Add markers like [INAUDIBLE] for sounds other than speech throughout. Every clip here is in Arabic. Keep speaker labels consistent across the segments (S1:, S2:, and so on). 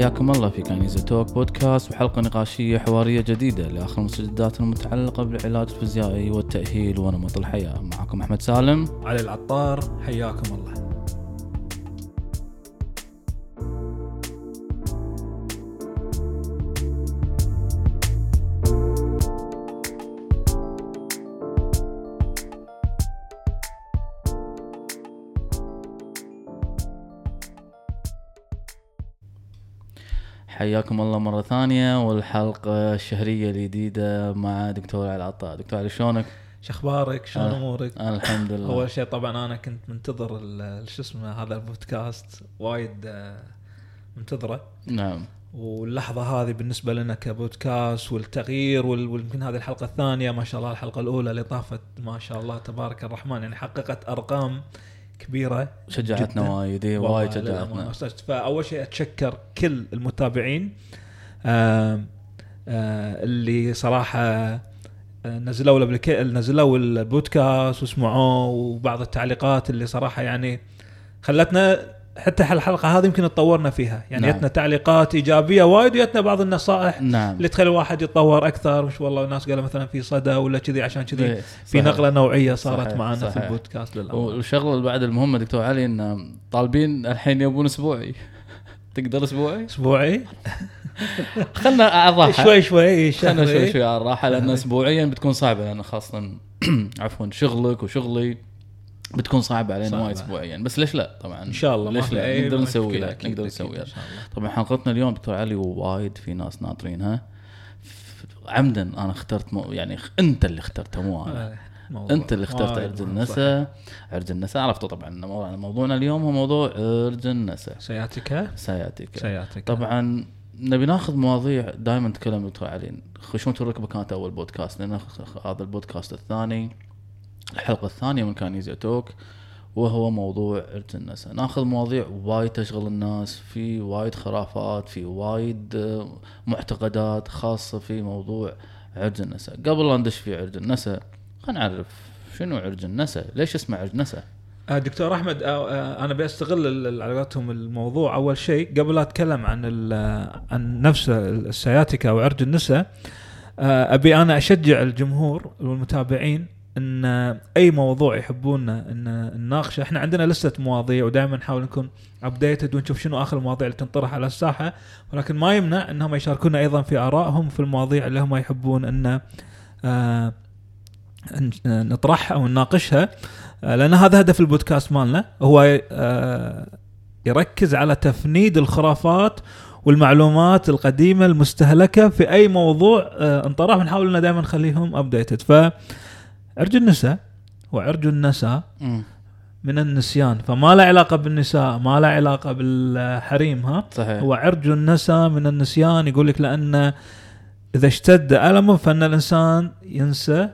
S1: حياكم الله في كنيزة توك بودكاست وحلقة نقاشية حوارية جديدة لآخر المستجدات المتعلقة بالعلاج الفيزيائي والتأهيل ونمط الحياة. معكم أحمد سالم.
S2: علي العطار حياكم الله.
S1: حياكم الله مرة ثانية والحلقة الشهرية الجديدة مع دكتور علي العطاء دكتور علي شلونك؟
S2: شو أخبارك؟ شلون
S1: أنا-
S2: أمورك؟
S1: أنا الحمد لله
S2: أول شيء طبعا أنا كنت منتظر شو اسمه هذا البودكاست وايد آه، منتظره
S1: نعم
S2: واللحظة هذه بالنسبة لنا كبودكاست والتغيير وال- ويمكن هذه الحلقة الثانية ما شاء الله الحلقة الأولى اللي طافت ما شاء الله تبارك الرحمن يعني حققت أرقام كبيرة
S1: شجعتنا. وايد إيه، وايد شجعتنا.
S2: فأول شيء أتشكر كل المتابعين اللي صراحة نزلوا الابليك- نزلوا البودكاست وسمعوه وبعض التعليقات اللي صراحة يعني خلتنا حتى الحلقة هذه يمكن تطورنا فيها يعني
S1: نعم.
S2: جتنا تعليقات إيجابية وايد وجتنا بعض النصائح
S1: نعم
S2: اللي تخلي الواحد يتطور أكثر وش والله الناس قالوا مثلا في صدى ولا كذي عشان كذي
S1: إيه،
S2: في. نقلة نوعية صارت
S1: صحيح،
S2: معنا في
S1: صحيح.
S2: البودكاست للأمانة.
S1: والشغله بعد المهمة دكتور علي إن طالبين الحين يبون أسبوعي [LAUGHS] تقدر أسبوعي؟
S2: أسبوعي
S1: خلنا على الراحه
S2: شوي شوي
S1: خلنا. شوي شوي على الراحة لأن اسبوعيا بتكون صعبة لأن خاصة [CLEARS THROAT] عفوا شغلك وشغلي بتكون صعبه علينا. وايد اسبوعيا. بس ليش لا؟ طبعا.
S2: إن شاء الله
S1: ليش لا؟ نقدر نسويها نقدر نسويها طبعا حلقتنا اليوم دكتور علي وايد في ناس ناطرينها. عمدا أنا اخترت مو يعني أنت اللي اخترته مو أنا.
S2: آه، موضوع.
S1: أنت اللي اخترت عرج
S2: مهم،
S1: النساء. عرج النساء عرفتوا طبعا. موضوعنا اليوم هو موضوع عرج النساء.
S2: صح. سياتيكا
S1: سياتيك.
S2: سياتيكا
S1: طبعا نبي ناخذ مواضيع دائما نتكلم دكتور علي. خشونة الركبة كانت أول بودكاست. لأن هذا البودكاست الثاني. الحلقة الثانية من كانيزيا توك وهو موضوع عرج النساء ناخذ مواضيع وايد تشغل الناس في وايد خرافات في وايد آه، معتقدات خاصة في موضوع عرج النساء قبل لا ندش في عرج النساء خلينا نعرف شنو عرج النساء ليش اسمه عرج نساء
S2: آه، دكتور أحمد آه، أنا بستغل على قولتهم الموضوع. أول شيء قبل لا أتكلم عن عن نفس السياتيكا وعرج النساء آه، أبي أنا أشجع الجمهور والمتابعين إن أي موضوع يحبون إن نناقشه. إحنا عندنا لستة مواضيع ودائما نحاول نكون ابديتد ونشوف شنو آخر المواضيع اللي تنطرح على الساحة. ولكن ما يمنع إنهم يشاركونا أيضا في آرائهم في المواضيع اللي هم يحبون إن آه، نطرحها أو نناقشها. آه، لأن هذا هدف البودكاست مالنا. هو آه، يركز على تفنيد الخرافات والمعلومات القديمة المستهلكة في أي موضوع انطرح. ونحاول ان دائما نخليهم ابديتد فعرج النساء وعرج النساء من النسيان. فما له علاقة بالنساء ما له علاقة بالحريم ها؟
S1: صحيح.
S2: هو عرج النساء من النسيان يقول لك لأن إذا اشتد ألمه فإن الإنسان ينسى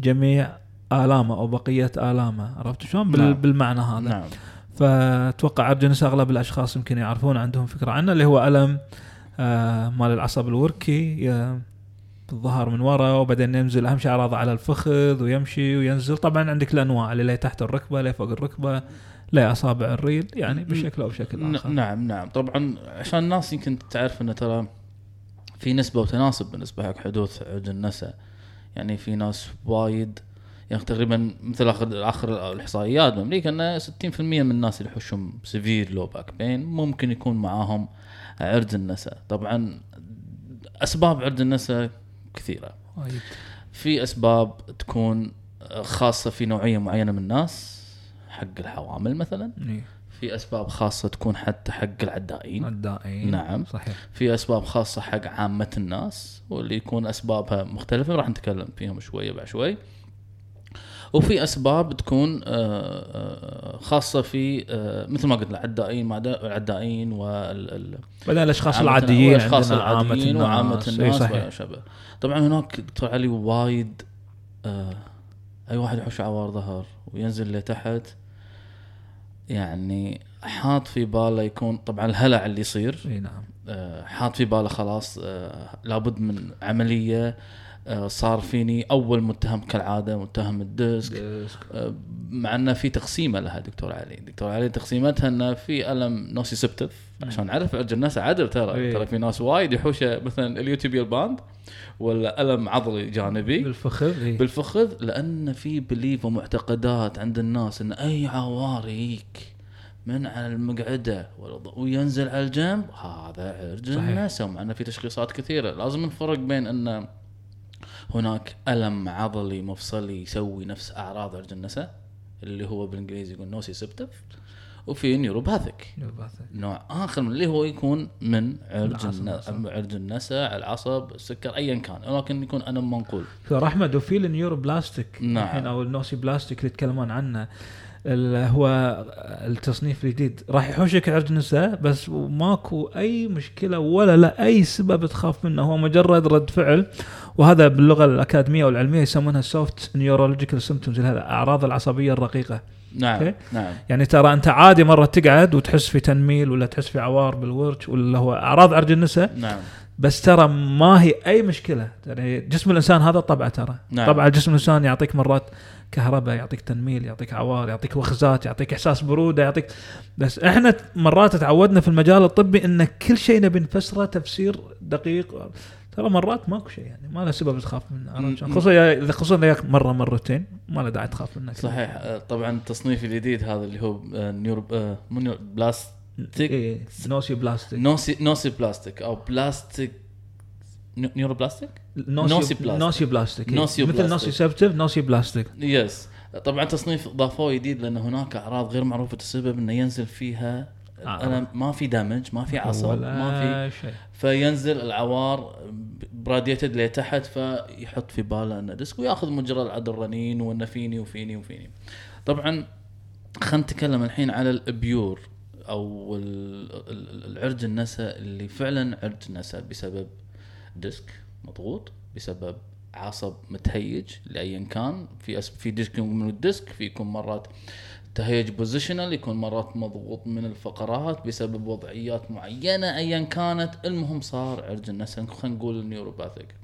S2: جميع آلامه أو بقية آلامه. عرفت شلون؟ بال-
S1: نعم.
S2: بالمعنى هذا.
S1: نعم.
S2: فأتوقع عرج النساء أغلب الأشخاص يمكن يعرفون عندهم فكرة عنه اللي هو ألم آه مال العصب الوركي آه، الظهر من وراء وبعدين ينزل أهم شيء اعراضه على الفخذ ويمشي وينزل. طبعا عندك الانواع اللي تحت الركبة لا فوق الركبة لا أصابع الريل يعني بشكل أو بشكل
S1: آخر. نعم نعم. طبعا عشان الناس يمكن تعرف إنه ترى في نسبة وتناسب بالنسبة حق حدوث عرق النسا. يعني في ناس وايد يعني تقريبا مثل آخر آخر الإحصائيات بأمريكا إنه 60% من الناس اللي يحوشهم severe low back pain ممكن يكون معاهم عرق النسا. طبعا أسباب عرق النسا كثيرة.
S2: وايد.
S1: في أسباب تكون خاصة في نوعية معينة من الناس حق الحوامل مثلا.
S2: إيه.
S1: في أسباب خاصة تكون حتى حق العدائين.
S2: الدائين
S1: نعم.
S2: صحيح.
S1: في أسباب خاصة حق عامة الناس واللي يكون أسبابها مختلفة راح نتكلم فيهم شوية بعد شوي. وفي أسباب تكون آه، آه، خاصة في آه، مثل ما قلت العدائين العدائين وال
S2: بعدين
S1: الأشخاص
S2: العاديين عامة
S1: العاديين وعامة
S2: الناس.
S1: وما شابه طبعا هناك دكتور علي وايد أي واحد يحوش عوار ظهر وينزل لتحت يعني حاط في باله يكون طبعا الهلع اللي يصير
S2: إي نعم.
S1: حاط في باله خلاص لابد من عملية صار فيني أول متهم كالعادة متهم ال
S2: disc disc.
S1: آه، مع إنه في تقسيمة لها دكتور علي دكتور علي تقسيمتها إنه في ألم nociceptive عشان نعرف عرج النسا عدل ترى
S2: إيه.
S1: ترى في ناس وايد يحوشة مثلا ال iliotibial band ولا ألم عضلي جانبي
S2: بالفخذ إيه.
S1: بالفخذ لأن في belief ومعتقدات عند الناس إن أي عوار يجيك من على المقعدة وينزل على الجنب هذا عرج. النسا مع إنه في تشخيصات كثيرة لازم نفرق بين ان هناك ألم عضلي مفصلي يسوي نفس أعراض عرج النسا اللي هو بالإنجليزي يقول nociceptive وفي neuropathic نوع آخر من اللي هو يكون من
S2: عرق.
S1: عرق النسا العصب. السكر ايا كان. ولكن يكون الم منقول.
S2: دكتور احمد وفي ال neuroplastic
S1: نعم.
S2: الحين أو ال nociplastic اللي يتكلمون عنه ال- هو التصنيف الجديد. راح يحوشك عرج نسا بس ماكو أي مشكلة ولا لا أي سبب تخاف منه. هو مجرد رد فعل. وهذا باللغة الأكاديمية أو العلمية يسمونها soft neurological symptoms الاعراض العصبية الرقيقة.
S1: نعم
S2: okay.
S1: نعم.
S2: يعني ترى أنت عادي مرة تقعد وتحس في تنميل ولا تحس في عوار بالورك ولا هو أعراض عرج النساء
S1: نعم.
S2: بس ترى ما هي أي مشكلة. يعني جسم الإنسان هذا طبعه ترى.
S1: نعم.
S2: طبعا جسم الإنسان يعطيك مرات كهرباء يعطيك تنميل يعطيك عوار يعطيك وخزات يعطيك إحساس برودة يعطيك بس إحنا مرات تعودنا في المجال الطبي إن كل شيء نبي نفسره تفسير دقيق. ترى مرات ماكو شيء يعني ما له سبب تخاف منه عرفت شلون؟
S1: م-
S2: خصوصا خصوصا إذا مرة مرتين ما له داعي تخاف منه
S1: صحيح. آه، طبعا التصنيف الجديد هذا اللي هو آه، neuro آه، مو بلاستيك؟
S2: إيه
S1: nociplastic. noci nociplastic. أو plastic neu-
S2: neuroplastic؟
S1: noci
S2: nociplastic. nociplastic إيه.
S1: noci
S2: مثل. noci ceptive nociplastic.
S1: yes طبعا تصنيف ضافوه جديد لأن هناك أعراض غير معروفة السبب إنه ينزل فيها
S2: أعراض.
S1: أنا ما في دامج ما في عصب ما في
S2: شيء
S1: فينزل العوار براديتد لتحت فيحط في باله إنه ديسك وياخذ مجرى الادرينالين وإنه فيني وفيني وفيني. طبعا خلينا نتكلم الحين على الابيور أو ال- ال- العرج النسا اللي فعلا عرج نسا بسبب ديسك مضغوط بسبب عصب متهيج لايا كان في في ديسك من الديسك في يكون مرات تهيج positional يكون مرات مضغوط من الفقرات بسبب وضعيات معينة ايا كانت. المهم صار عرج النسا خلينا نقول ال neuropathic.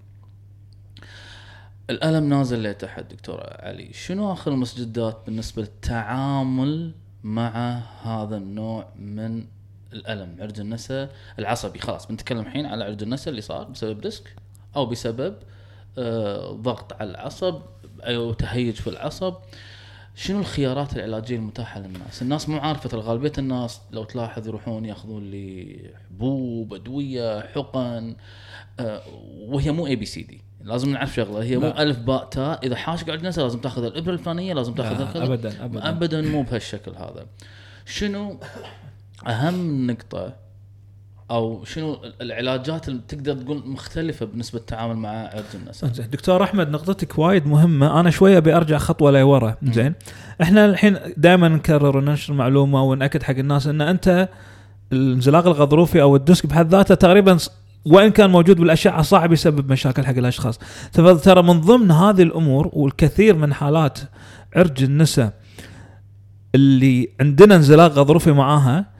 S1: الألم نازل لتحت دكتور علي؟ شنو آخر المستجدات بالنسبة للتعامل مع هذا النوع من الألم؟ عرج النسا العصبي خلاص. بنتكلم الحين على عرج النسا اللي صار بسبب disc أو بسبب آه ضغط على العصب أو تهيج في العصب. شنو الخيارات العلاجية المتاحة للناس؟ الناس مو عارفة غالبية الناس لو تلاحظ يروحون ياخذون لي حبوب، أدوية، حقن آه وهي مو A B C D، لازم نعرف شغلة هي مو. ألف باء تاء إذا حاشك عند نفسه لازم تاخذ الإبرة الفلانية لازم تاخذ.
S2: ابدا ابدا
S1: ابدا مو بهالشكل هذا. شنو أهم نقطة أو شنو العلاجات اللي تقدر تقول مختلفة بالنسبة للتعامل مع عرج النسا؟
S2: زين دكتور أحمد نقطتك وايد مهمة. أنا شوية أبي أرجع خطوة لورا. زين إحنا الحين دائما نكرر وننشر معلومة ونأكد حق الناس إن أنت الانزلاق الغضروفي أو ال disc بحد ذاته تقريبا وإن كان موجود بالأشعة صعب يسبب مشاكل حق الأشخاص. ترى من ضمن هذه الأمور والكثير من حالات عرج النساء اللي عندنا انزلاق غضروفي معاها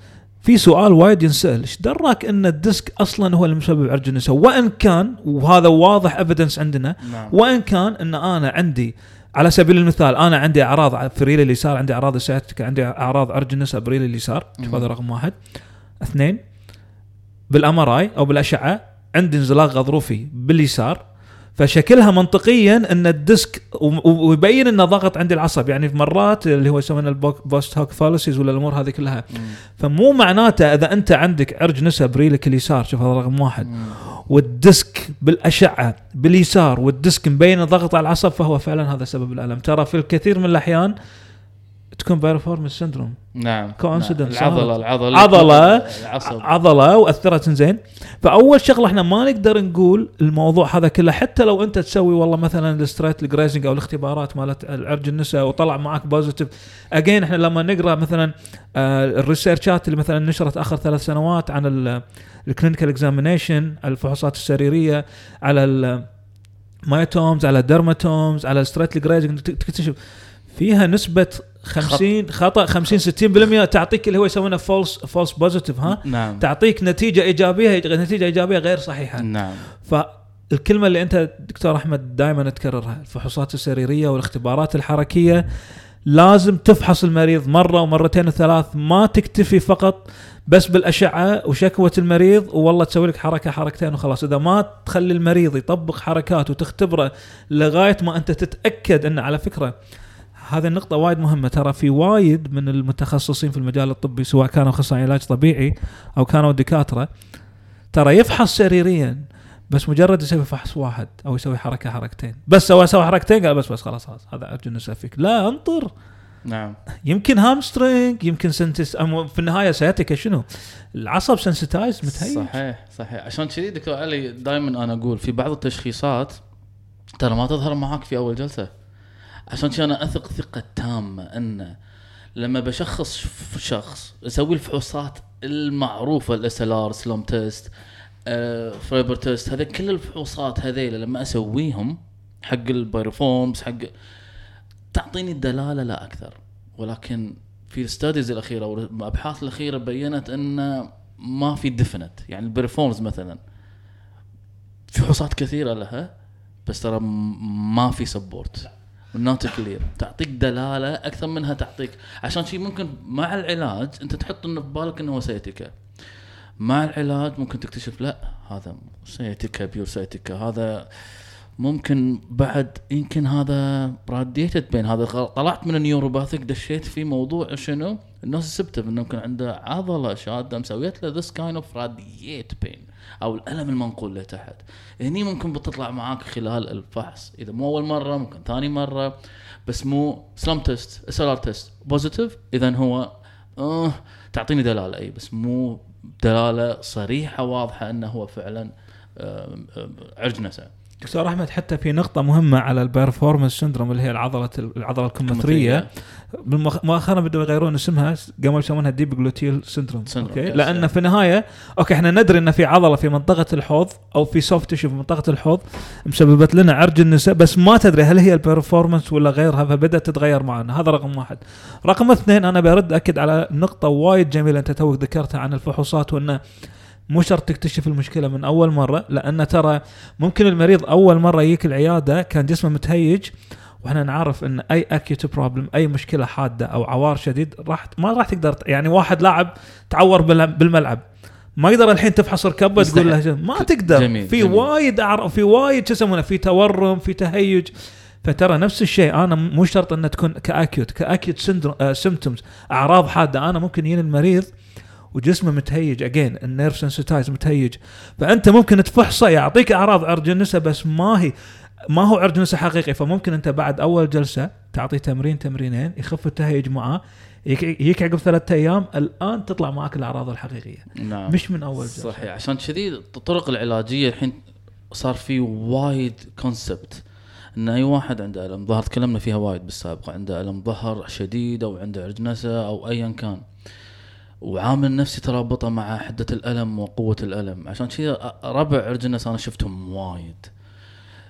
S2: في سؤال وايد ينسأل إيش دراك إن ال disc أصلا هو اللي مسبب عرج النساء؟ وإن كان وهذا واضح evidence عندنا
S1: نعم.
S2: وإن كان إن أنا عندي على سبيل المثال أنا عندي أعراض في ريلي اليسار عندي أعراض ال sciatica عندي أعراض عرج النساء بريلي اليسار شوف هذا رقم واحد. اثنين بال MRI أو بالأشعة عندي انزلاق غضروفي باليسار فشكلها منطقيا أن ال disc ويبين إنه ضغط عندي العصب يعني في مرات اللي هو يسمونه ال post hoc fallacies ولا الأمور هذه كلها
S1: مم.
S2: فمو معناته إذا أنت عندك عرج نسا بريلك اليسار شوف هذا رقم واحد
S1: مم.
S2: وال disc بالأشعة باليسار وال disc مبين ضغط على العصب فهو فعلا هذا سبب الألم ترى في الكثير من الأحيان تكون piriformis syndrome
S1: نعم
S2: Coincidence.
S1: نعم. العضلة العضله
S2: عضلة.
S1: العصب
S2: عضلة وأثرت زين فأول شغلة إحنا ما نقدر نقول الموضوع هذا كله حتى لو أنت تسوي والله مثلا ال straight ال leg raising أو الاختبارات مالت العرج النساء وطلع معك positive again إحنا لما نقرأ مثلا آه ال research ات اللي مثلا نشرت آخر ثلاث سنوات عن ال clinical examination الفحوصات السريرية على ال myotomes على ال dermatomes على ال straight leg raising تكتشف فيها نسبة 50 خطأ 50 60% تعطيك اللي هو يسمونه false false positive ها؟
S1: نعم.
S2: تعطيك نتيجة إيجابية نتيجة إيجابية غير صحيحة.
S1: نعم.
S2: الكلمة اللي أنت دكتور أحمد دائما تكررها الفحوصات السريرية والاختبارات الحركية. لازم تفحص المريض مرة ومرتين وثلاث ما تكتفي فقط بس بالأشعة وشكوى المريض والله تسوي لك حركة حركتين وخلاص. إذا ما تخلي المريض يطبق حركات وتختبره لغاية ما أنت تتأكد إن على فكرة هذه النقطة وايد مهمة. ترى في وايد من المتخصصين في المجال الطبي سواء كانوا أخصائي علاج طبيعي أو كانوا دكاترة ترى يفحص سريريا بس مجرد يسوي فحص واحد أو يسوي حركة حركتين. بس سوى سوى حركتين قال بس بس خلاص خلاص هذا أرجو فيك لا انطر.
S1: نعم.
S2: يمكن هامسترينج يمكن سنتس أم في النهاية سياتيكا شنو؟ العصب سنسيتايز متهيج
S1: صحيح صحيح. عشان كذي دكتور علي دائما أنا أقول في بعض التشخيصات ترى ما تظهر معاك في أول جلسة. عشان أنا أثق ثقة تامه أن لما بشخص شخص أسوي الفحوصات المعروفة ال SLR slump test FABER test هذا كل الفحوصات هذيلا لما أسويهم حق ال piriformis حق تعطيني الدلاله لا أكثر. ولكن في ال studies الأخيرة والابحاث الأخيرة بينت أن ما في definite يعني ال piriformis مثلا فحوصات كثيرة لها بس ترى ما في support not clear تعطيك دلالة أكثر منها تعطيك. عشان شيء ممكن مع العلاج أنت تحط إنه في بالك إنه sciatica مع العلاج ممكن تكتشف لا هذا sciatica pure sciatica هذا ممكن بعد يمكن هذا radiated pain هذا. طلعت من ال neuropathic دشيت في موضوع شنو؟ ال nociceptive انه ممكن عنده عضلة شادة مسويت له this kind of radiated pain أو الألم المنقول لتحت هني ممكن بتطلع معاك خلال الفحص. إذا مو أول مرة ممكن ثاني مرة بس مو slump test SLR test positive اذا هو آه تعطيني دلالة. إي بس مو دلالة صريحة واضحة إنه هو فعلا آه آه عرج نسا
S2: دكتور أحمد حتى في نقطة مهمة على ال piriformis syndrome اللي هي العضلة العضلة الكمثريه مؤخرا بدوا يغيرون اسمها قاموا يسمونها deep gluteal syndrome okay؟ لأن في النهاية okay إحنا ندري إن في عضلة في منطقة الحوض أو في soft tissue في منطقة الحوض مسببت لنا عرج النساء بس ما تدري هل هي ال piriformis ولا غيرها فبدأت تتغير معنا. هذا رقم واحد. رقم اثنين أنا برد أكد على نقطة وايد جميلة أنت توك ذكرتها عن الفحوصات وانه مو شرط تكتشف المشكلة من أول مرة لأن ترى ممكن المريض أول مرة يجيك العيادة كان جسمه متهيج وإحنا نعرف إن أي acute problem أي مشكلة حادة أو عوار شديد راح ما راح تقدر يعني واحد لاعب تعور بالملعب. ما يقدر الحين تفحص ركبة تقول له ما تقدر. جميل في جميل. وايد أعر... في وايد شو يسمونه في تورم في تهيج. فترى نفس الشيء أنا مو شرط إنها تكون ك acute ك acute symptoms أعراض حادة. أنا ممكن يجيني المريض وجسمه متهيج. again ال nerve sensitized متهيج. فأنت ممكن تفحصه يعطيك أعراض عرج النسا بس ما هي ما هو عرج نسا حقيقي. فممكن أنت بعد أول جلسة تعطيه تمرين تمرينين يخف التهيج معاه. يجيك عقب ثلاثة أيام الآن تطلع معك الأعراض الحقيقية. نعم. مش من أول جلسة.
S1: صحيح. عشان كذي الطرق العلاجية الحين صار في وايد كونسبت إن أي واحد عنده ألم ظهر تكلمنا فيها وايد بالسابق. عنده ألم ظهر شديد أو عنده عرج نسا أو ايا كان. وعامل نفسي ترابطه مع حدة الألم وقوة الألم. عشان كذا ربع عرجنس أنا شفتهم وايد.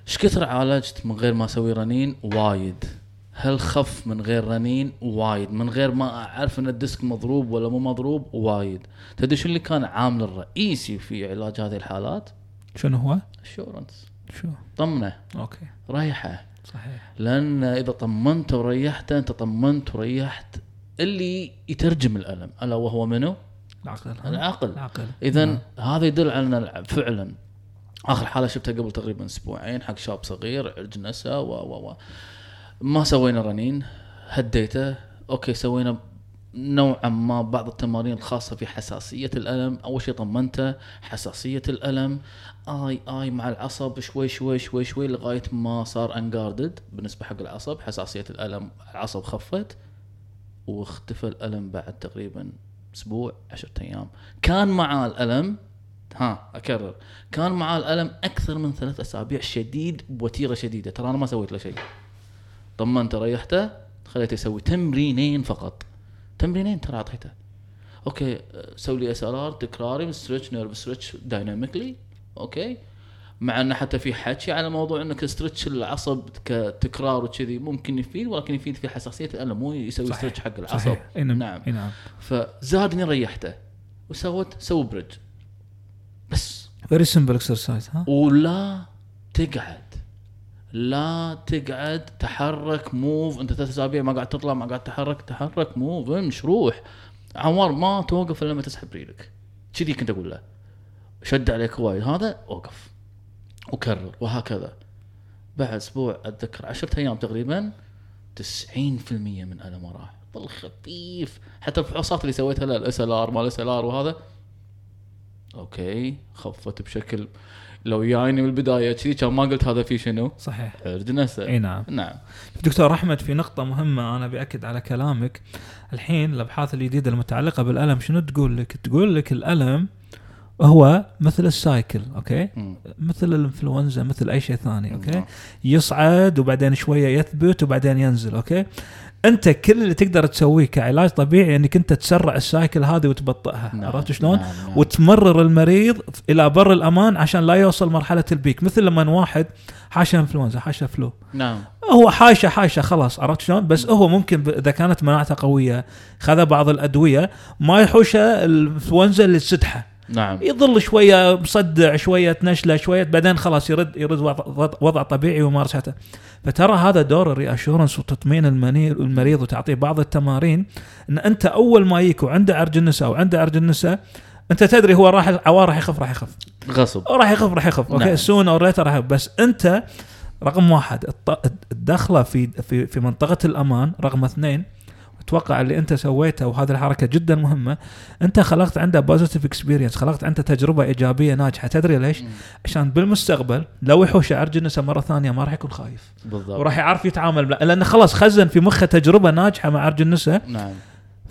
S1: إيش كثر عالجت من غير ما أسوي رنين؟ وايد. هل خف من غير رنين؟ وايد. من غير ما أعرف إن ال disc مضروب ولا مو مضروب؟ وايد. تدري شو اللي كان عامل الرئيسي في علاج هذه الحالات؟
S2: شنو هو؟
S1: assurance
S2: شو؟
S1: طمنة.
S2: okay.
S1: ريحه
S2: صحيح.
S1: لأن إذا طمنته وريحته أنت طمنت وريحت. اللي يترجم الألم. ألا وهو منو؟
S2: العقل.
S1: العقل.
S2: العقل.
S1: اذا نعم. هذا يدل على إن فعلا. آخر حالة شفتها قبل تقريبا أسبوعين حق شاب صغير عرج نسا و و و. ما سوينا رنين هديته. okay سوينا نوعا ما بعض التمارين الخاصة في حساسية الألم. أول شيء طمنته حساسية الألم. آي آي مع العصب شوي شوي شوي شوي لغاية ما صار unguarded بالنسبة حق العصب. حساسية الألم العصب خفت. واختفى الألم بعد تقريبا أسبوع عشرة أيام. كان معاه الألم ها أكرر. كان معاه الألم أكثر من ثلاث أسابيع شديد بوتيره شديدة. ترى أنا ما سويت له شيء. طمنته ريحته خليته يسوي تمرينين فقط. تمرينين ترى أعطيته. okay سوي لي SLR تكراري stretch nerve stretch dynamically okay. مع انه حتى في حكي على موضوع أنك stretch العصب كتكرار وكذي ممكن يفيد ولكن يفيد في حساسية الألم مو يسوي صحيح. stretch حق العصب. صحيح.
S2: نعم. نعم, نعم.
S1: فزادني ريحته وسوت سوي bridge بس.
S2: very simple exercise ها؟
S1: ولا تقعد. لا تقعد تحرك move أنت ثلاث أسابيع ما قاعد تطلع ما قاعد تحرك تحرك move امش روح. عوار ما توقف إلا لما تسحب ريلك. كذي كنت أقول له. شد عليك وايد. هذا اوقف وكرر وهكذا. بعد أسبوع أتذكر عشرة أيام تقريبا 90% من المه راح ظل خفيف. حتى الفحوصات اللي سويتها ال SLR مال ال SLR وهذا. okay خفت بشكل لو جايني من البداية كذي كان ما قلت هذا في شنو؟
S2: صحيح.
S1: عرج
S2: إي نعم.
S1: نعم.
S2: دكتور أحمد في نقطة مهمة أنا بأكد على كلامك. الحين الأبحاث الجديدة المتعلقة بالألم شنو تقول لك؟ تقول لك الألم هو مثل ال cycle okay؟
S1: مم.
S2: مثل الإنفلونزا مثل أي شيء ثاني okay؟
S1: نعم.
S2: يصعد وبعدين شوية يثبت وبعدين ينزل okay؟ أنت كل اللي تقدر تسويه كعلاج طبيعي إنك أنت تسرع ال cycle هذه وتبطئها
S1: نعم.
S2: عرفت شلون؟
S1: نعم. نعم.
S2: وتمرر المريض إلى بر الأمان عشان لا يوصل مرحلة ال peak مثل لما واحد حاشا إنفلونزا حاشا flu
S1: نعم
S2: هو حاشا حاشا خلاص عرفت شلون بس هو ممكن إذا كانت مناعته قوية خذ بعض الأدوية ما يحوشه الإنفلونزا اللي تسدحه
S1: نعم.
S2: يظل شوية مصدع شوية تنشلة شوية بعدين خلاص يرد يرد وضع, طبيعي وممارسته فترى هذا دور ال reassurance وتطمين المريض وتعطيه بعض التمارين إن أنت أول ما يجيك وعنده عرج النساء وعنده عرج النساء أنت تدري هو راح عوار راح يخف راح يخف.
S1: غصب.
S2: راح يخف راح يخف. okay؟
S1: نعم.
S2: sooner or later راح يخف. بس أنت رقم واحد دخلته في في في منطقة الأمان رقم اثنين أتوقع اللي أنت سويته وهذه الحركة جدا مهمة. أنت خلقت عنده positive experience خلقت عنده تجربة إيجابية ناجحة. تدري ليش؟
S1: مم.
S2: عشان بالمستقبل لو يحوش عرج النساء مره ثانية ما راح يكون خايف.
S1: بالضبط.
S2: وراح يعرف يتعامل لأنه خلاص خزن في مخه تجربة ناجحة مع عرج النساء
S1: نعم.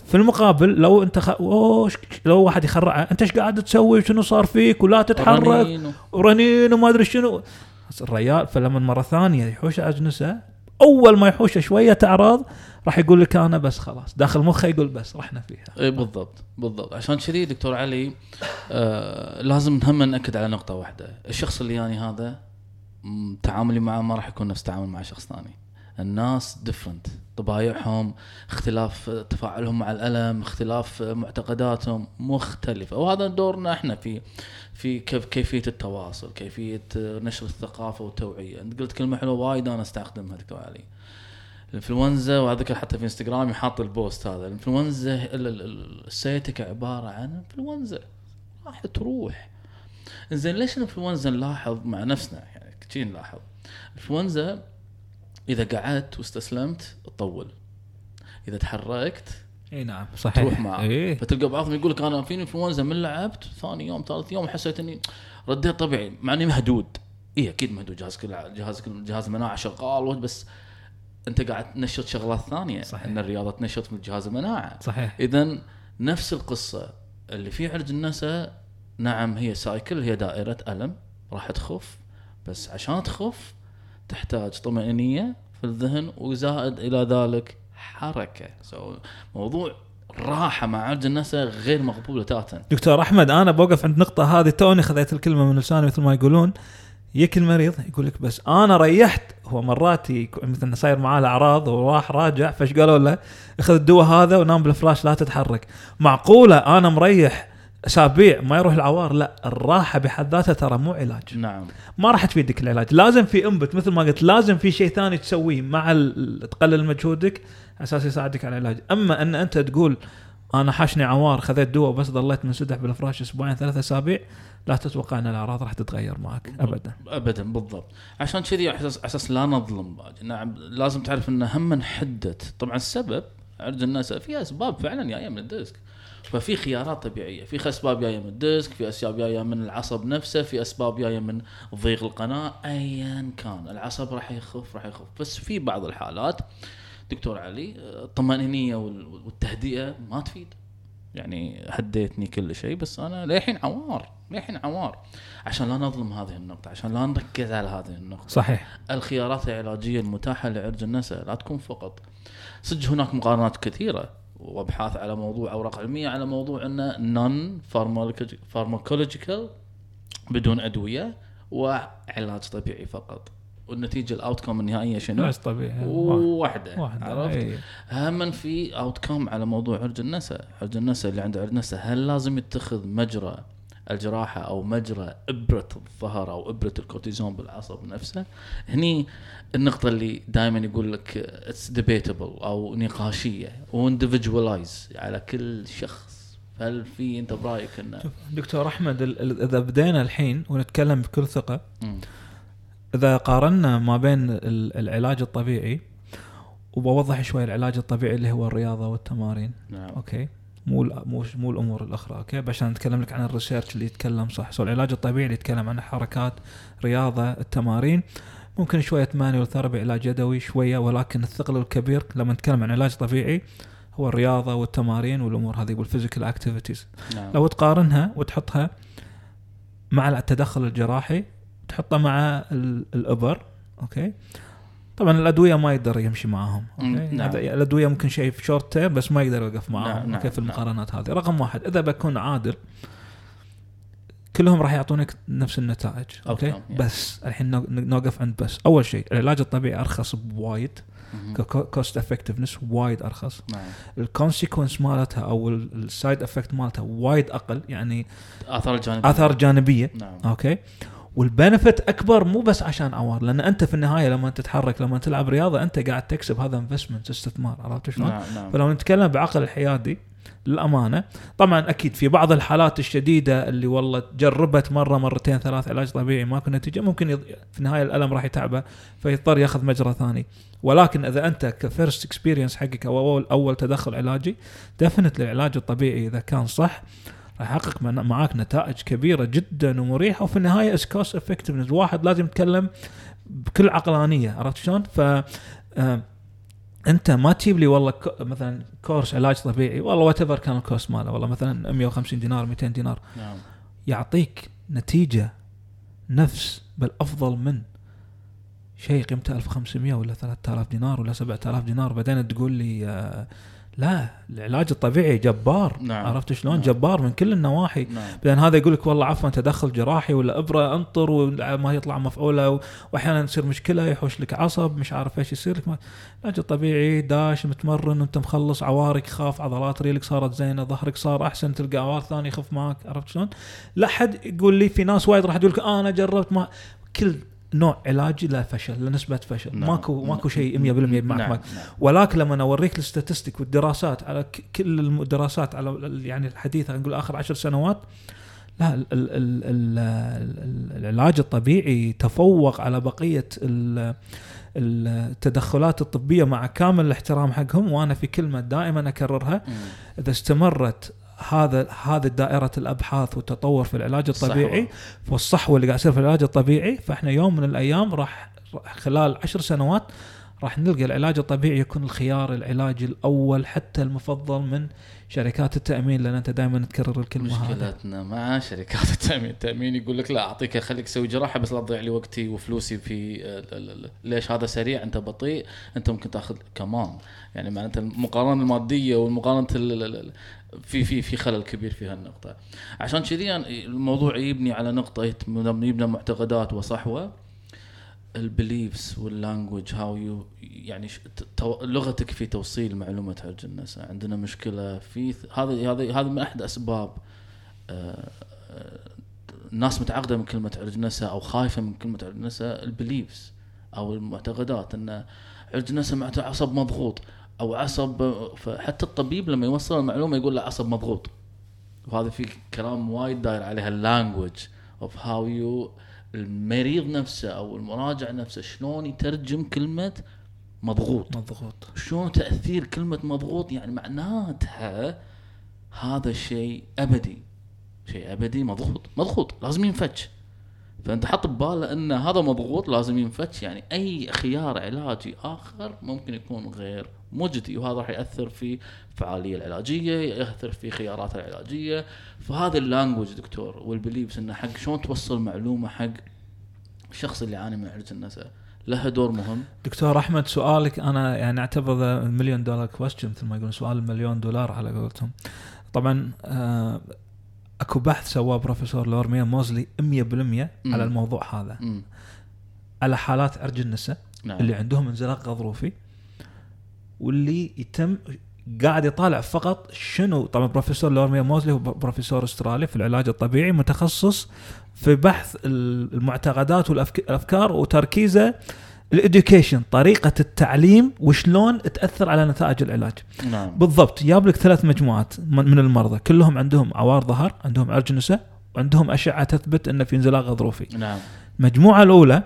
S2: في المقابل لو أنت خ... أوه ش- لو واحد يخرعه أنت إيش قاعد تسوي؟ شنو صار فيك؟ ولا تتحرك؟
S1: رنين و-
S2: ورنين وما أدري شنو. بس الريال فلما مرة ثانية يحوش اجنسه أول ما يحوشه شوية أعراض راح يقول لك أنا بس خلاص. داخل مخه يقول بس رحنا فيها.
S1: اي بالضبط بالضبط. عشان كذي دكتور علي آه لازم هم نأكد على نقطة واحدة. الشخص اللي يعني هذا تعاملي معه ما راح يكون نفس تعامل مع شخص ثاني. الناس different طبايعهم اختلاف تفاعلهم مع الألم اختلاف معتقداتهم مختلفة. وهذا دورنا إحنا في في كيف كيفية التواصل كيفية نشر الثقافة والتوعية. أنت قلت كلمة حلوة وايد أنا أستخدمها دكتور علي الانفلونزا واذكر حتى في انستغرامي حاط ال post هذا. الإنفلونزا ال- ال- ال- ال sciatic عبارة عن إنفلونزا. راح تروح. زين ليش الإنفلونزا نلاحظ مع نفسنا؟ يعني كذي نلاحظ. الإنفلونزا إذا قعدت واستسلمت تطول. إذا تحركت
S2: إي نعم صحيح.
S1: تروح معه.
S2: إيه
S1: فتلقى بعضهم يقول لك أنا فيني إنفلونزا من لعبت ثاني يوم ثالث يوم حسيت إني رديت طبيعي مع إني مهدود. إي أكيد مهدود. جهازك جهازك جهاز المناعه شغال بس أنت قاعد تنشط شغلات ثانية.
S2: صحيح.
S1: إن الرياضة تنشط من جهاز المناعه
S2: صحيح.
S1: اذا نفس القصة اللي في عرج النساء نعم هي cycle هي دائرة ألم راح تخف بس عشان تخف تحتاج طمانينيه في الذهن وزائد إلى ذلك حركة. so موضوع الراحه مع عرج النساء غير مقبول بتاتا
S2: دكتور أحمد أنا بوقف عند نقطة هذه. توني خذيت الكلمة من لساني مثل ما يقولون. يجيك المريض يقول لك بس أنا ريحت. هو مرات مثل صاير معاه الأعراض وراح راجع فايش قالوا له؟ اخذ الدواء هذا ونام بالفراش لا تتحرك. معقولة؟ أنا مريح. اسابيع ما يروح العوار لا الراحة بحد ذاتها ترى مو علاج.
S1: نعم.
S2: ما راح تفيدك العلاج. لازم في انبت مثل ما قلت لازم في شيء ثاني تسويه مع تقلل مجهودك على أساس يساعدك على العلاج. أما أن أنت تقول أنا حاشني عوار خذيت دواء وبس ضليت منسدح بالفراش أسبوعين ثلاثة أسابيع لا تتوقع أن الأعراض راح تتغير معك ابدا.
S1: ابدا بالضبط. عشان كذي على أساس لا نظلم نعم لازم تعرف إن هم حده طبعا السبب عرج النساء في أسباب فعلا جاية من الديسك. ففي خيارات طبيعية. في اسباب جاية من الديسك في أسباب جاية من العصب نفسه في أسباب جاية من ضيق القناة ايا كان. العصب راح يخف راح يخف. بس في بعض الحالات دكتور علي الطمأنينية وال- والتهدئة ما تفيد. يعني هديتني كل شيء بس أنا للحين عوار للحين عوار. عشان لا نظلم هذه النقطة عشان لا نركز على هذه النقطة.
S2: صحيح.
S1: الخيارات العلاجية المتاحة لعرج النساء لا تكون فقط. صدق هناك مقارنات كثيرة. وابحاث على موضوع أوراق علمية على موضوع إنه non-pharmacological بدون أدوية وعلاج طبيعي فقط والنتيجة ال outcome النهائية شنو؟
S2: علاج طبيعي
S1: واحدة
S2: واحد
S1: عرفت؟
S2: إيه.
S1: هم في outcome على موضوع عرج النساء، عرج النساء اللي عنده عرج نساء هل لازم يتخذ مجرى الجراحة أو مجرى إبرة الظهر أو إبرة الكورتيزون بالعصب نفسه هني النقطة اللي دائما يقول لك it's debatable أو نقاشية و individualized على كل شخص. هل في أنت برأيك
S2: إنه دكتور أحمد إذا بدينا الحين ونتكلم بكل
S1: ثقة.
S2: إذا قارنا ما بين ال- العلاج الطبيعي وبوضح شوي العلاج الطبيعي اللي هو الرياضة والتمارين.
S1: نعم.
S2: أوكي؟ مو مو مو الأمور الأخرى أوكي؟ عشان نتكلم لك عن ال research اللي يتكلم صح؟ so العلاج الطبيعي اللي يتكلم عن الحركات رياضة التمارين ممكن شوية manual therapy علاج يدوي شوية ولكن الثقل الكبير لما نتكلم عن علاج طبيعي هو الرياضة والتمارين والأمور هذه وال physical activities
S1: نعم.
S2: لو تقارنها وتحطها مع التدخل الجراحي تحطها مع ال- الأبر أوكي؟ طبعا الأدوية ما يقدر يمشي معاهم أوكي؟
S1: نعم.
S2: الأدوية ممكن شيء في short term بس ما يقدر يوقف معاهم
S1: نعم، نعم،
S2: في
S1: نعم.
S2: المقارنات هذه. رقم واحد إذا بكون عادل كلهم راح يعطونك نفس النتائج
S1: أوكي.
S2: بس الحين نو- نوقف عند بس. أول شيء العلاج الطبيعي أرخص بوايد. cost effectiveness وايد أرخص.
S1: نعم.
S2: ال consequence مالتها أو ال side effect مالتها وايد أقل يعني
S1: آثار الجانبيه
S2: آثار جانبية
S1: نعم.
S2: أوكي؟ وال benefit أكبر مو بس عشان عوار لأن أنت في النهاية لما تتحرك لما تلعب رياضة أنت قاعد تكسب هذا investment استثمار عرفت شلون؟
S1: نعم نعم
S2: فلو نتكلم بعقل الحيادي للأمانة طبعا أكيد في بعض الحالات الشديدة اللي والله جربت مرة مرتين ثلاث علاج طبيعي ماكو نتيجة ممكن يض... في النهاية الألم راح يتعبه فيضطر ياخذ مجرى ثاني ولكن إذا أنت ك first experience حقك أو أول أول تدخل علاجي definitely العلاج الطبيعي إذا كان صح راح يحقق معاك نتائج كبيرة جدا ومريحة وفي النهاية as cost effectiveness واحد لازم يتكلم بكل عقلانية عرفت شلون؟ ف آه، أنت ما تجيب لي والله مثلا كورس علاج طبيعي والله whatever كان ال cost ماله والله مثلا 150 دينار 200 دينار.
S1: نعم.
S2: يعطيك نتيجة نفس بل افضل من شيء قيمته 1500 ولا 3000 دينار ولا 7000 دينار بعدين تقول لي آه، لا العلاج الطبيعي جبار
S1: نعم.
S2: عرفت شلون
S1: نعم.
S2: جبار من كل النواحي
S1: نعم
S2: بعدين هذا يقول لك والله عفوا تدخل جراحي ولا إبرة أنطر وما يطلع مفعولة واحيانا تصير مشكلة يحوش لك عصب مش عارف إيش يصير لك العلاج الطبيعي داش متمرن وأنت مخلص عوارك خاف عضلات ريلك صارت زينة ظهرك صار أحسن تلقى عوار ثاني يخف معك عرفت شلون؟ لا حد يقول لي في ناس وايد راح تقول لك آه أنا جربت ما كل نوع علاجي له فشل له نسبة فشل
S1: نعم.
S2: ماكو ماكو شيء 100% معك
S1: نعم
S2: معك
S1: نعم.
S2: ولكن لما اوريك ال statistic والدراسات على كل الدراسات على يعني الحديثه نقول آخر عشر سنوات لا ال ال ال ال ال العلاج الطبيعي تفوق على بقية ال التدخلات الطبية مع كامل الاحترام حقهم وأنا في كلمة دائما
S1: أكررها.
S2: إذا استمرت هذا هذه دائرة الأبحاث والتطور في العلاج الطبيعي
S1: الصحوة.
S2: والصحوة اللي قاعد يصير في العلاج الطبيعي فإحنا يوم من الأيام راح خلال عشر سنوات راح نلقى العلاج الطبيعي يكون الخيار العلاجي الأول حتى المفضل من شركات التأمين لأن أنت دائما تكرر الكلمة هذه.
S1: مشكلتنا مع شركات التأمين، التأمين يقول لك لا أعطيك خليك تسوي جراحة بس لا تضيع لي وقتي وفلوسي في ليش هذا سريع؟ أنت بطيء أنت ممكن تأخذ كمان. يعني معناته المقارنة المادية والمقارنة ال- ال- ال- في في في خلل كبير في هالنقطة. عشان كذي أنا- الموضوع يبني على نقطة يبنى معتقدات وصحوة. ال beliefs وال language how you يعني لغتك في توصيل معلومة النساء عندنا مشكلة في هذا هذا هذا من أحد أسباب آه، آه، الناس متعقده من كلمة عرج نساء أو خايفة من كلمة عرج نساء ال beliefs أو المعتقدات إن عرج نساء معناته عصب مضغوط. أو عصب فحتى الطبيب لما يوصل المعلومة يقول له عصب مضغوط. وهذا في كلام وايد داير عليها ال language of how you المريض نفسه أو المراجع نفسه شلون يترجم كلمة مضغوط.
S2: مضغوط.
S1: شلون تأثير كلمة مضغوط؟ يعني معناتها هذا الشيء أبدي. شيء أبدي مضغوط. مضغوط. لازم ينفتش. فأنت حط بباله إن هذا مضغوط لازم ينفتش. يعني أي خيار علاجي آخر ممكن يكون غير مجدي وهذا راح يأثر في الفعاليه العلاجية يأثر في خيارات العلاجية. فهذا ال language دكتور وال beliefs إنه حق شلون توصل معلومة حق الشخص اللي يعاني من عرج النسا. لها دور مهم.
S2: دكتور أحمد سؤالك أنا يعني اعتبر ال million dollar question مثل ما يقولون سؤال المليون دولار على قولتهم. طبعا آه أكو بحث سواه بروفيسور لوريمر موزلي 100%
S1: مم.
S2: على الموضوع هذا.
S1: مم.
S2: على حالات عرج النسا
S1: نعم.
S2: اللي عندهم انزلاق غضروفي. واللي يتم قاعد يطالع فقط شنو؟ طبعا بروفيسور لوريمر موزلي هو بروفيسور أسترالي في العلاج الطبيعي متخصص في بحث المعتقدات والافكار وتركيزه ال education طريقة التعليم وشلون تأثر على نتائج العلاج.
S1: نعم.
S2: بالضبط جاب لك ثلاث مجموعات من المرضى. كلهم عندهم عوار ظهر عندهم عرج نسا وعندهم أشعة تثبت انه في انزلاق غضروفي.
S1: نعم.
S2: المجموعه الأولى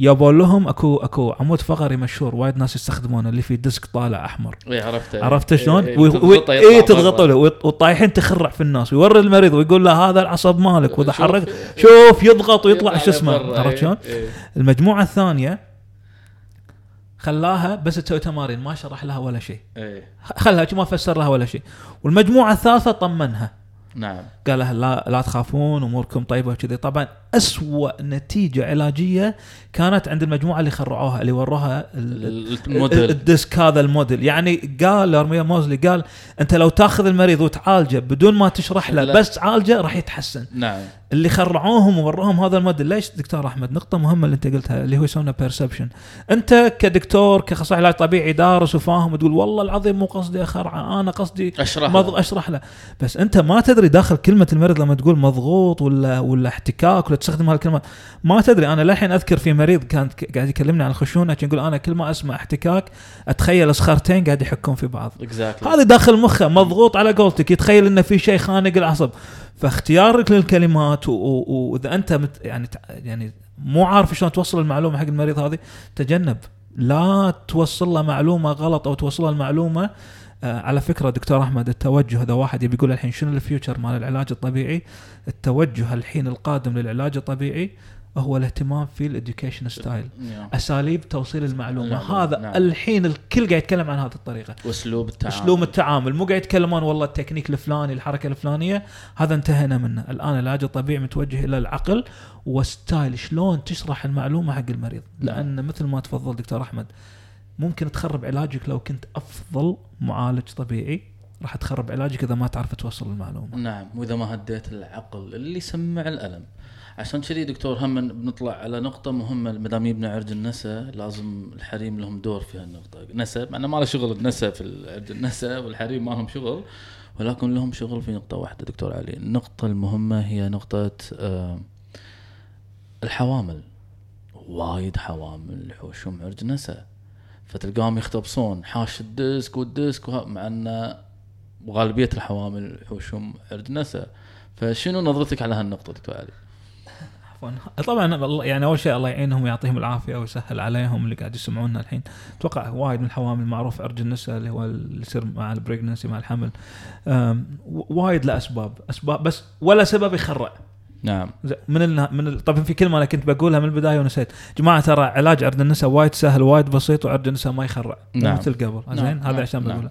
S2: يابوا لهم اكو اكو عمود فقري مشهور وايد ناس يستخدمونه اللي فيه disc طالع احمر
S1: اي عرفته
S2: عرفت شلون؟
S1: إيه، تضغطه
S2: اي تضغط
S1: برا.
S2: له والطايحين تخرع في الناس ويوري المريض ويقول له هذا العصب مالك
S1: وإذا
S2: حرك شوف يضغط ويطلع شو اسمه. عرفت
S1: إيه،
S2: شلون؟
S1: إيه.
S2: المجموعة الثانية خلاها بس تسوي تمارين ما شرح لها ولا شيء
S1: إيه.
S2: خلها شي ما فسر لها ولا شيء والمجموعة الثالثة طمنها
S1: نعم.
S2: قال لها لا لا تخافون أموركم طيبة وكذي. طبعا أسوأ نتيجة علاجية كانت عند المجموعة اللي خرعوها اللي وروها ال-
S1: ال-
S2: ال-
S1: ال
S2: model. ال disc هذا الموديل. يعني قال لوريمر موزلي قال أنت لو تأخذ المريض وتعالجه بدون ما تشرح له. بس تعالجه راح يتحسن.
S1: نعم.
S2: اللي خرعوهم ووروهم هذا الموديل. ليش دكتور أحمد؟ نقطة مهمة اللي أنت قلتها اللي هو يسمونه perception أنت كدكتور كاخصائي علاج طبيعي دارس وفاهم وتقول والله العظيم مو قصدي اخرعه أنا قصدي
S1: أشرح
S2: مضغ... أشرح له. بس أنت ما تدري داخل كلمة المريض لما تقول مضغوط ولا ولا احتكاك ولا تستخدم هالكلمات ما تدري. أنا للحين أذكر في مريض كان قاعد يكلمني عن الخشونة كان يقول أنا كل ما أسمع احتكاك أتخيل صخرتين قاعد يحكون في بعض.
S1: exactly
S2: هذه داخل مخه مضغوط على قولتك يتخيل إنه في شيء خانق العصب. فاختيارك للكلمات وإذا أنت مت يعني يعني مو عارف شلون توصل المعلومة حق المريض هذه تجنب. لا توصل له معلومة غلط أو توصل له المعلومة آه على فكرة دكتور أحمد التوجه إذا واحد يبي يقول الحين شنو ال future مال العلاج الطبيعي التوجه الحين القادم للعلاج الطبيعي هو الاهتمام في ال education style أساليب توصيل المعلومة.
S1: المعلومة،
S2: هذا
S1: نعم.
S2: الحين الكل قاعد يتكلم عن هذه الطريقة.
S1: واسلوب التعامل.
S2: أسلوب التعامل. مو قاعد يتكلمون والله التكنيك الفلاني الحركة الفلانية. هذا انتهينا منه. الآن العلاج الطبيعي متوجه إلى العقل وستايل شلون تشرح المعلومة حق المريض. لأن مثل ما تفضل دكتور أحمد ممكن تخرب علاجك لو كنت أفضل معالج طبيعي. راح تخرب علاجك إذا ما تعرف توصل المعلومة.
S1: نعم. وإذا ما هديت العقل اللي يسمع الألم. عشان كذي دكتور هم بنطلع على نقطة مهمة ما دام يبنى عرج النساء لازم الحريم لهم دور في هالنقطة، نساء مع انه ما له شغل النساء في عرج النساء والحريم ما لهم شغل ولكن لهم شغل في نقطة واحدة دكتور علي، النقطة المهمة هي نقطة آه، الحوامل. وايد حوامل يحوشون عرج نساء فتلقاهم يختبصون حاش الديسك والديسك مع أن غالبية الحوامل يحوشون عرج نساء فشنو نظرتك على هالنقطة دكتور علي؟
S2: عفوا. طبعا الله- يعني أول شيء الله يعينهم ويعطيهم العافية ويسهل عليهم اللي قاعد يسمعونا الحين. أتوقع وايد من الحوامل معروف عرج النسا اللي هو اللي يصير مع ال pregnancy مع الحمل. وايد له أسباب. بس ولا سبب يخرع.
S1: نعم.
S2: من ال من ال طبعا في كلمة أنا كنت بقولها من البداية ونسيت. جماعة ترى علاج عرج النسا وايد سهل وايد بسيط وعرج النسا ما يخرع.
S1: نعم.
S2: مثل قبل.
S1: نعم،
S2: زين؟ هذا
S1: نعم،
S2: عشان
S1: نعم.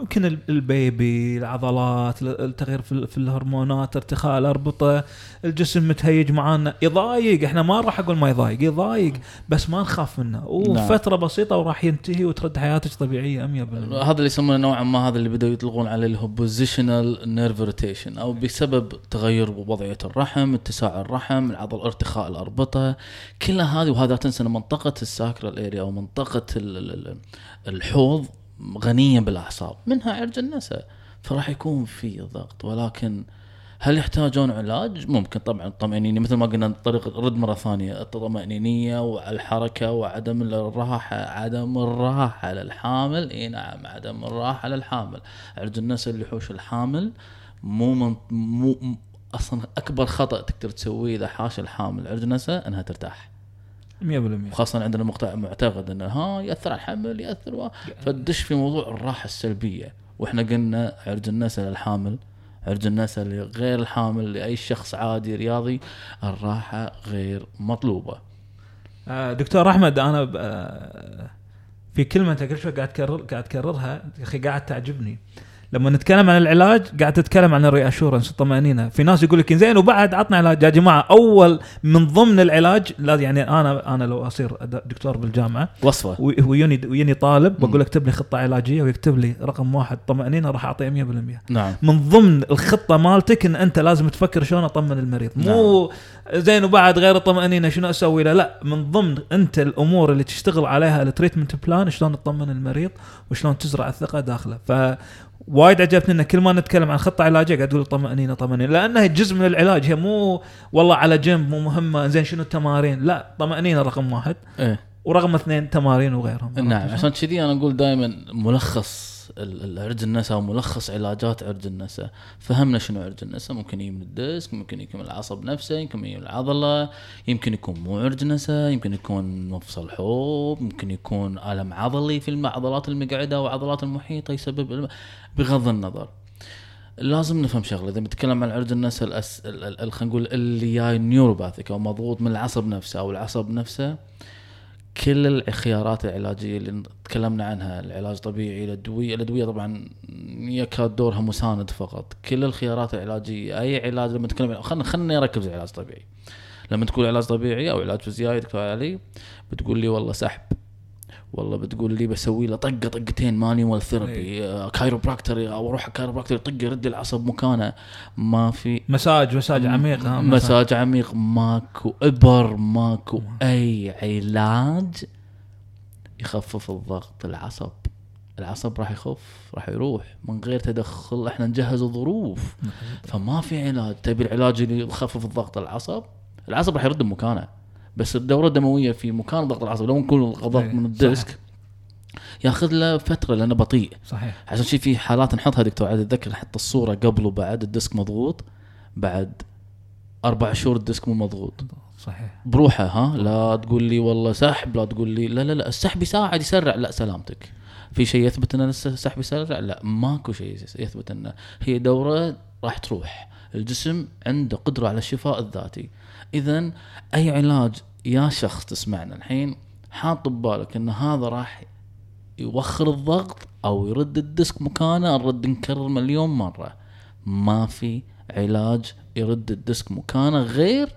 S2: يمكن ال- البيبي العضلات ال- التغيير في, ال- في الهرمونات ارتخاء الأربطة الجسم متهيج معانا يضايق إحنا ما راح أقول ما يضايق يضايق بس ما نخاف منه. وفترة بسيطة وراح ينتهي وترد حياتك طبيعية 100%
S1: هذا اللي يسمونه نوعا ما هذا اللي بدأوا يطلقون عليه اللي هو positional nerve irritation أو بسبب تغير وضعية الرحم، اتساع الرحم، العضل ارتخاء الأربطة، كلها هذه وهذا تنسى منطقة ال sacral area أو منطقة ال- ال- ال- الحوض غنية بالأعصاب، منها عرج النسا، فراح يكون في ضغط. ولكن هل يحتاجون علاج؟ ممكن طبعا. الطمأنينة مثل ما قلنا طريقة رد مرة ثانية. الطمأنينية والحركة وعدم الراحة. عدم الراحة للحامل. إي نعم عدم الراحة للحامل. عرج النساء اللي يحوش الحامل مو من مو أصلا أكبر خطأ تقدر تسويه إذا حاش الحامل. عرج النساء أنها ترتاح.
S2: 100%
S1: وخاصة عندنا مقطع معتقد إنه ها يأثر على الحمل يأثر و... فتدش في موضوع الراحة السلبية. وإحنا قلنا عرج النساء للحامل عرج النساء لغير الحامل لأي شخص عادي رياضي الراحة غير مطلوبة.
S2: آه، دكتور أحمد أنا ب- آه، في كلمة أنت كل شوي قاعد تكرر قاعد تكررها يا أخي قاعد تعجبني. لما نتكلم عن العلاج قاعد تتكلم عن ال reassurance الطمأنينة. في ناس يقول لك زين وبعد عطنا علاج. يا جماعة أول من ضمن العلاج لا يعني أنا أنا لو أصير دكتور بالجامعة
S1: وصفة.
S2: وي- ويوني ويوني طالب بقول اكتب لي خطة علاجية ويكتب لي رقم واحد طمأنينة راح اعطيه 100%
S1: نعم.
S2: من ضمن الخطة مالتك إن أنت لازم تفكر شلون أطمن المريض. مو زين وبعد غير الطمأنينة شنو أسوي؟ له لا. من ضمن أنت الأمور اللي تشتغل عليها ال treatment plan شلون تطمن المريض وشلون تزرع الثقة داخله. ف وايد عجبتني إن كل ما نتكلم عن خطة علاجية قاعد تقول طمأنينة طمأنينة. لانها جزء من العلاج. هي مو والله على جنب مو مهمة. زين شنو التمارين؟ لا طمأنينة رقم واحد.
S1: إيه.
S2: ورقم اثنين تمارين وغيرهم.
S1: نعم عشان كذي أنا أقول دائما ملخص ال- ال- عرج النسا أو ملخص علاجات عرج النسا فهمنا شنو عرج النسا ممكن يجي من الديسك ممكن يكون العصب نفسه يمكن يجي من العضلة يمكن يكون مو عرج نسا يمكن يكون مفصل حوض ممكن يكون ألم عضلي في العضلات المقعدة وعضلات المحيطة يسبب بغض النظر. لازم نفهم شغلة. إذا بنتكلم عن عرج النسا خلينا نقول اللي جاي نيوروباثيك أو مضغوط من العصب نفسه أو العصب نفسه كل الخيارات العلاجية اللي تكلمنا عنها العلاج طبيعي الأدوية الأدوية طبعا يكاد دورها مساند فقط. كل الخيارات العلاجية أي علاج لما نتكلم خلينا خلينا نركز العلاج الطبيعي لما تقول علاج طبيعي أو علاج فيزيائي دكتور علي بتقول لي والله سحب. والله بتقول لي بسوي له طقة طقتين manual therapy. آه، chiropractor أو أروح chiropractor يطق يرد العصب مكانه. ما في
S2: مساج مساج عميق ها
S1: مساج. عميق. ماكو إبر ماكو أي علاج يخفف الضغط العصب. العصب راح يخف راح يروح. من غير تدخل إحنا نجهز الظروف. فما في علاج. تبي العلاج اللي يخفف الضغط العصب؟ العصب راح يرد مكانه. بس الدورة الدموية في مكان ضغط العصب لو نكون الضغط
S2: إيه،
S1: من ال
S2: disc.
S1: ياخذ له فترة لأنه بطيء.
S2: صحيح.
S1: عشان شي في حالات نحطها دكتور عاد أتذكر نحط الصورة قبل وبعد ال disc مضغوط بعد أربع شهور ال disc مو مضغوط.
S2: صحيح.
S1: بروحه ها؟ لا تقول لي والله سحب لا تقول لي لا لا لا السحب يساعد يسرع. لا سلامتك. في شيء يثبت إن الس- السحب يسرع؟ لا ماكو شيء يثبت انه هي دورة راح تروح. الجسم عنده قدرة على الشفاء الذاتي. اذا أي علاج يا شخص تسمعنا الحين حاط ببالك إن هذا راح يوخر الضغط أو يرد ال disc مكانه نرد نكرر مليون مرة ما في علاج يرد ال disc مكانه غير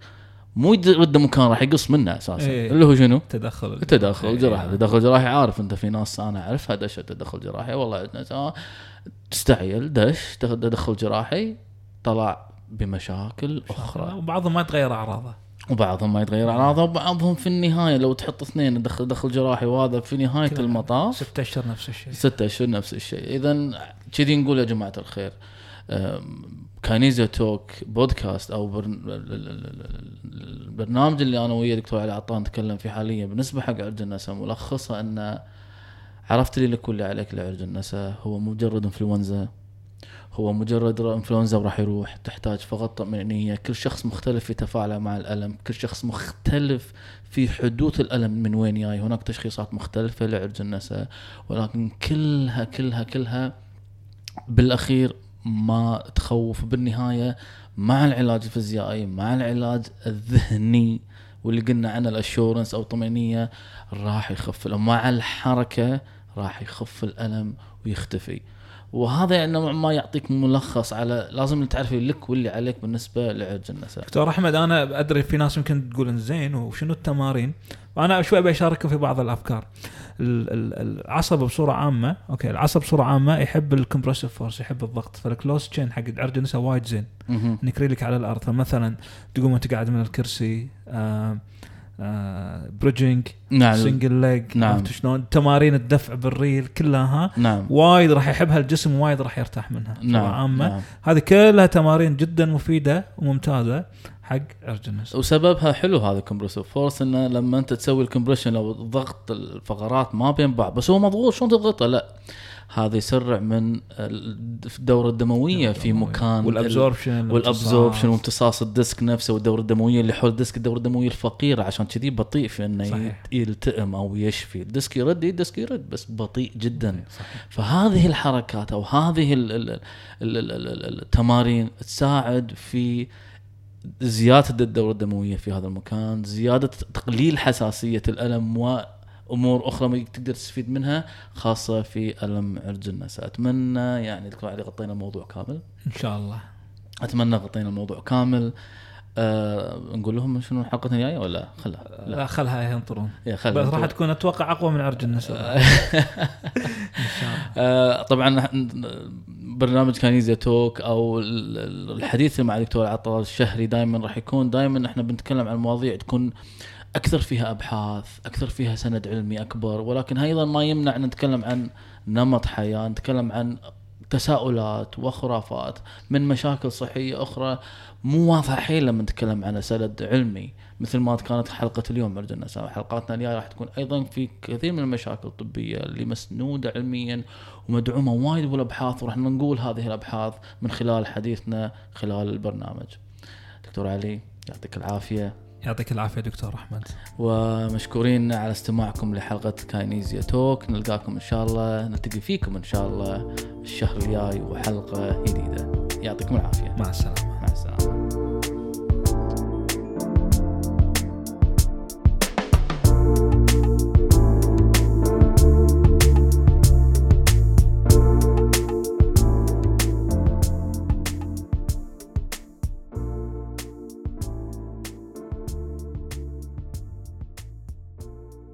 S1: مو يد- يرد مكان راح يقص منه أساسا
S2: إيه.
S1: اللي هو شنو؟
S2: تدخل
S1: التدخل
S2: إيه.
S1: الجراحي التدخل الجراحي عارف أنت في ناس أنا اعرفها دشت تدخل جراحي والله آه، تستعجل دش تدخل جراحي طلع بمشاكل أخرى
S2: وبعضهم ما تغير أعراضه
S1: وبعضهم ما يتغير اعراضه وبعضهم في النهاية. لو تحط اثنين دخل دخل جراحي وهذا في
S2: نهاية.
S1: المطاف.
S2: ست أشهر نفس الشيء.
S1: ستة أشهر نفس الشيء. اذا كذي نقول يا جماعة الخير أم، كاينيزيا توك بودكاست أو برن... ال- ال- ال- ال- البرنامج اللي أنا ويا دكتور علي عطان نتكلم فيه حاليا بالنسبة حق عرج النسا ملخصه أن عرفت لي لك واللي عليك لعرج النسا هو مجرد انفلونزا. هو مجرد انفلونزا وراح يروح تحتاج فقط طمأنينية كل شخص مختلف في تفاعله مع الألم. كل شخص مختلف في حدوث الألم من وين جاي. هناك تشخيصات مختلفة لعرج النسا ولكن كلها كلها كلها بالأخير ما تخوف بالنهاية مع العلاج الفيزيائي مع العلاج الذهني واللي قلنا عنه ال assurance أو الطمأنينية راح يخف. مع الحركة راح يخف الألم ويختفي. وهذا يعني نوعا ما يعطيك ملخص على لازم تعرف لك واللي عليك بالنسبة لعرق النسا
S2: دكتور أحمد أنا أدري في ناس يمكن تقول زين وشنو التمارين؟ فانا شوي بشارككم في بعض الأفكار. ال- ال- العصب بصورة عامة أوكي العصب بصورة عامة يحب ال compressive force يحب الضغط. فال closed chain حق عرق النساء وايد زين. انك ريلك على الأرض. فمثلا تقوم وأنت قاعد من الكرسي آه آه bridging
S1: نعم.
S2: single leg
S1: نعم.
S2: عرفت شلون؟ تمارين الدفع بالريل كلها
S1: نعم.
S2: وايد راح يحبها الجسم وايد راح يرتاح منها.
S1: نعم
S2: عامة.
S1: نعم.
S2: هذه كلها تمارين جدا مفيدة وممتازة. حق النساء
S1: وسببها حلو هذا ال compressive force إنه لما أنت تسوي ال compression أو ضغط الفقرات ما بين بعض بس هو مضغوط. شلون تضغطه؟ لا. هذا يسرع من الدورة الدموية في مكان
S2: وال
S1: absorption وال absorption وامتصاص ال disc نفسه والدورة الدموية. اللي حول ال disc الدورة الدموية الفقيرة. عشان كذي بطيء في إنه
S2: صحيح.
S1: يلتئم أو يشفي. ال disc يرد؟ ال disc يرد. بس بطيء جدا.
S2: صحيح
S1: فهذه الحركات أو هذه ال- ال- ال- ال- ال- ال- التمارين تساعد في زيادة الدورة الدموية في هذا المكان، زيادة تقليل حساسية الألم امور أخرى تقدر تستفيد منها خاصة في ألم عرج النساء أتمنى يعني دكتور علي غطينا الموضوع كامل.
S2: إن شاء الله.
S1: أتمنى غطينا الموضوع كامل. أه نقول لهم شنو الحلقة الجاية ولا خلها؟
S2: لا. خلها ينطرون.
S1: خلها
S2: راح تكون أتوقع أقوى من عرج النساء [LAUGHS] إن شاء الله.
S1: آه، طبعا برنامج كانيزيا توك أو ال- ال- الحديث مع الدكتور عطال الشهري دائما راح يكون دائما إحنا بنتكلم عن مواضيع تكون أكثر فيها أبحاث أكثر فيها سند علمي أكبر ولكن أيضا ما يمنع أن نتكلم عن نمط حياة نتكلم عن تساؤلات وخرافات من مشاكل صحية أخرى مو واضحه حيل لما نتكلم عن سند علمي. مثل ما كانت حلقة اليوم عرج النساء حلقاتنا الجاية راح تكون أيضا في كثير من المشاكل الطبية اللي مسنودة علميا ومدعومة وايد بالأبحاث وراح نقول هذه الأبحاث من خلال حديثنا خلال البرنامج. دكتور علي يعطيك العافية
S2: يعطيك العافية دكتور أحمد
S1: ومشكورين على استماعكم لحلقة كاينيزيا توك نلقاكم إن شاء الله نلتقي فيكم إن شاء الله الشهر الجاي وحلقة جديدة. يعطيكم العافية.
S2: مع السلامة
S1: مع السلامة.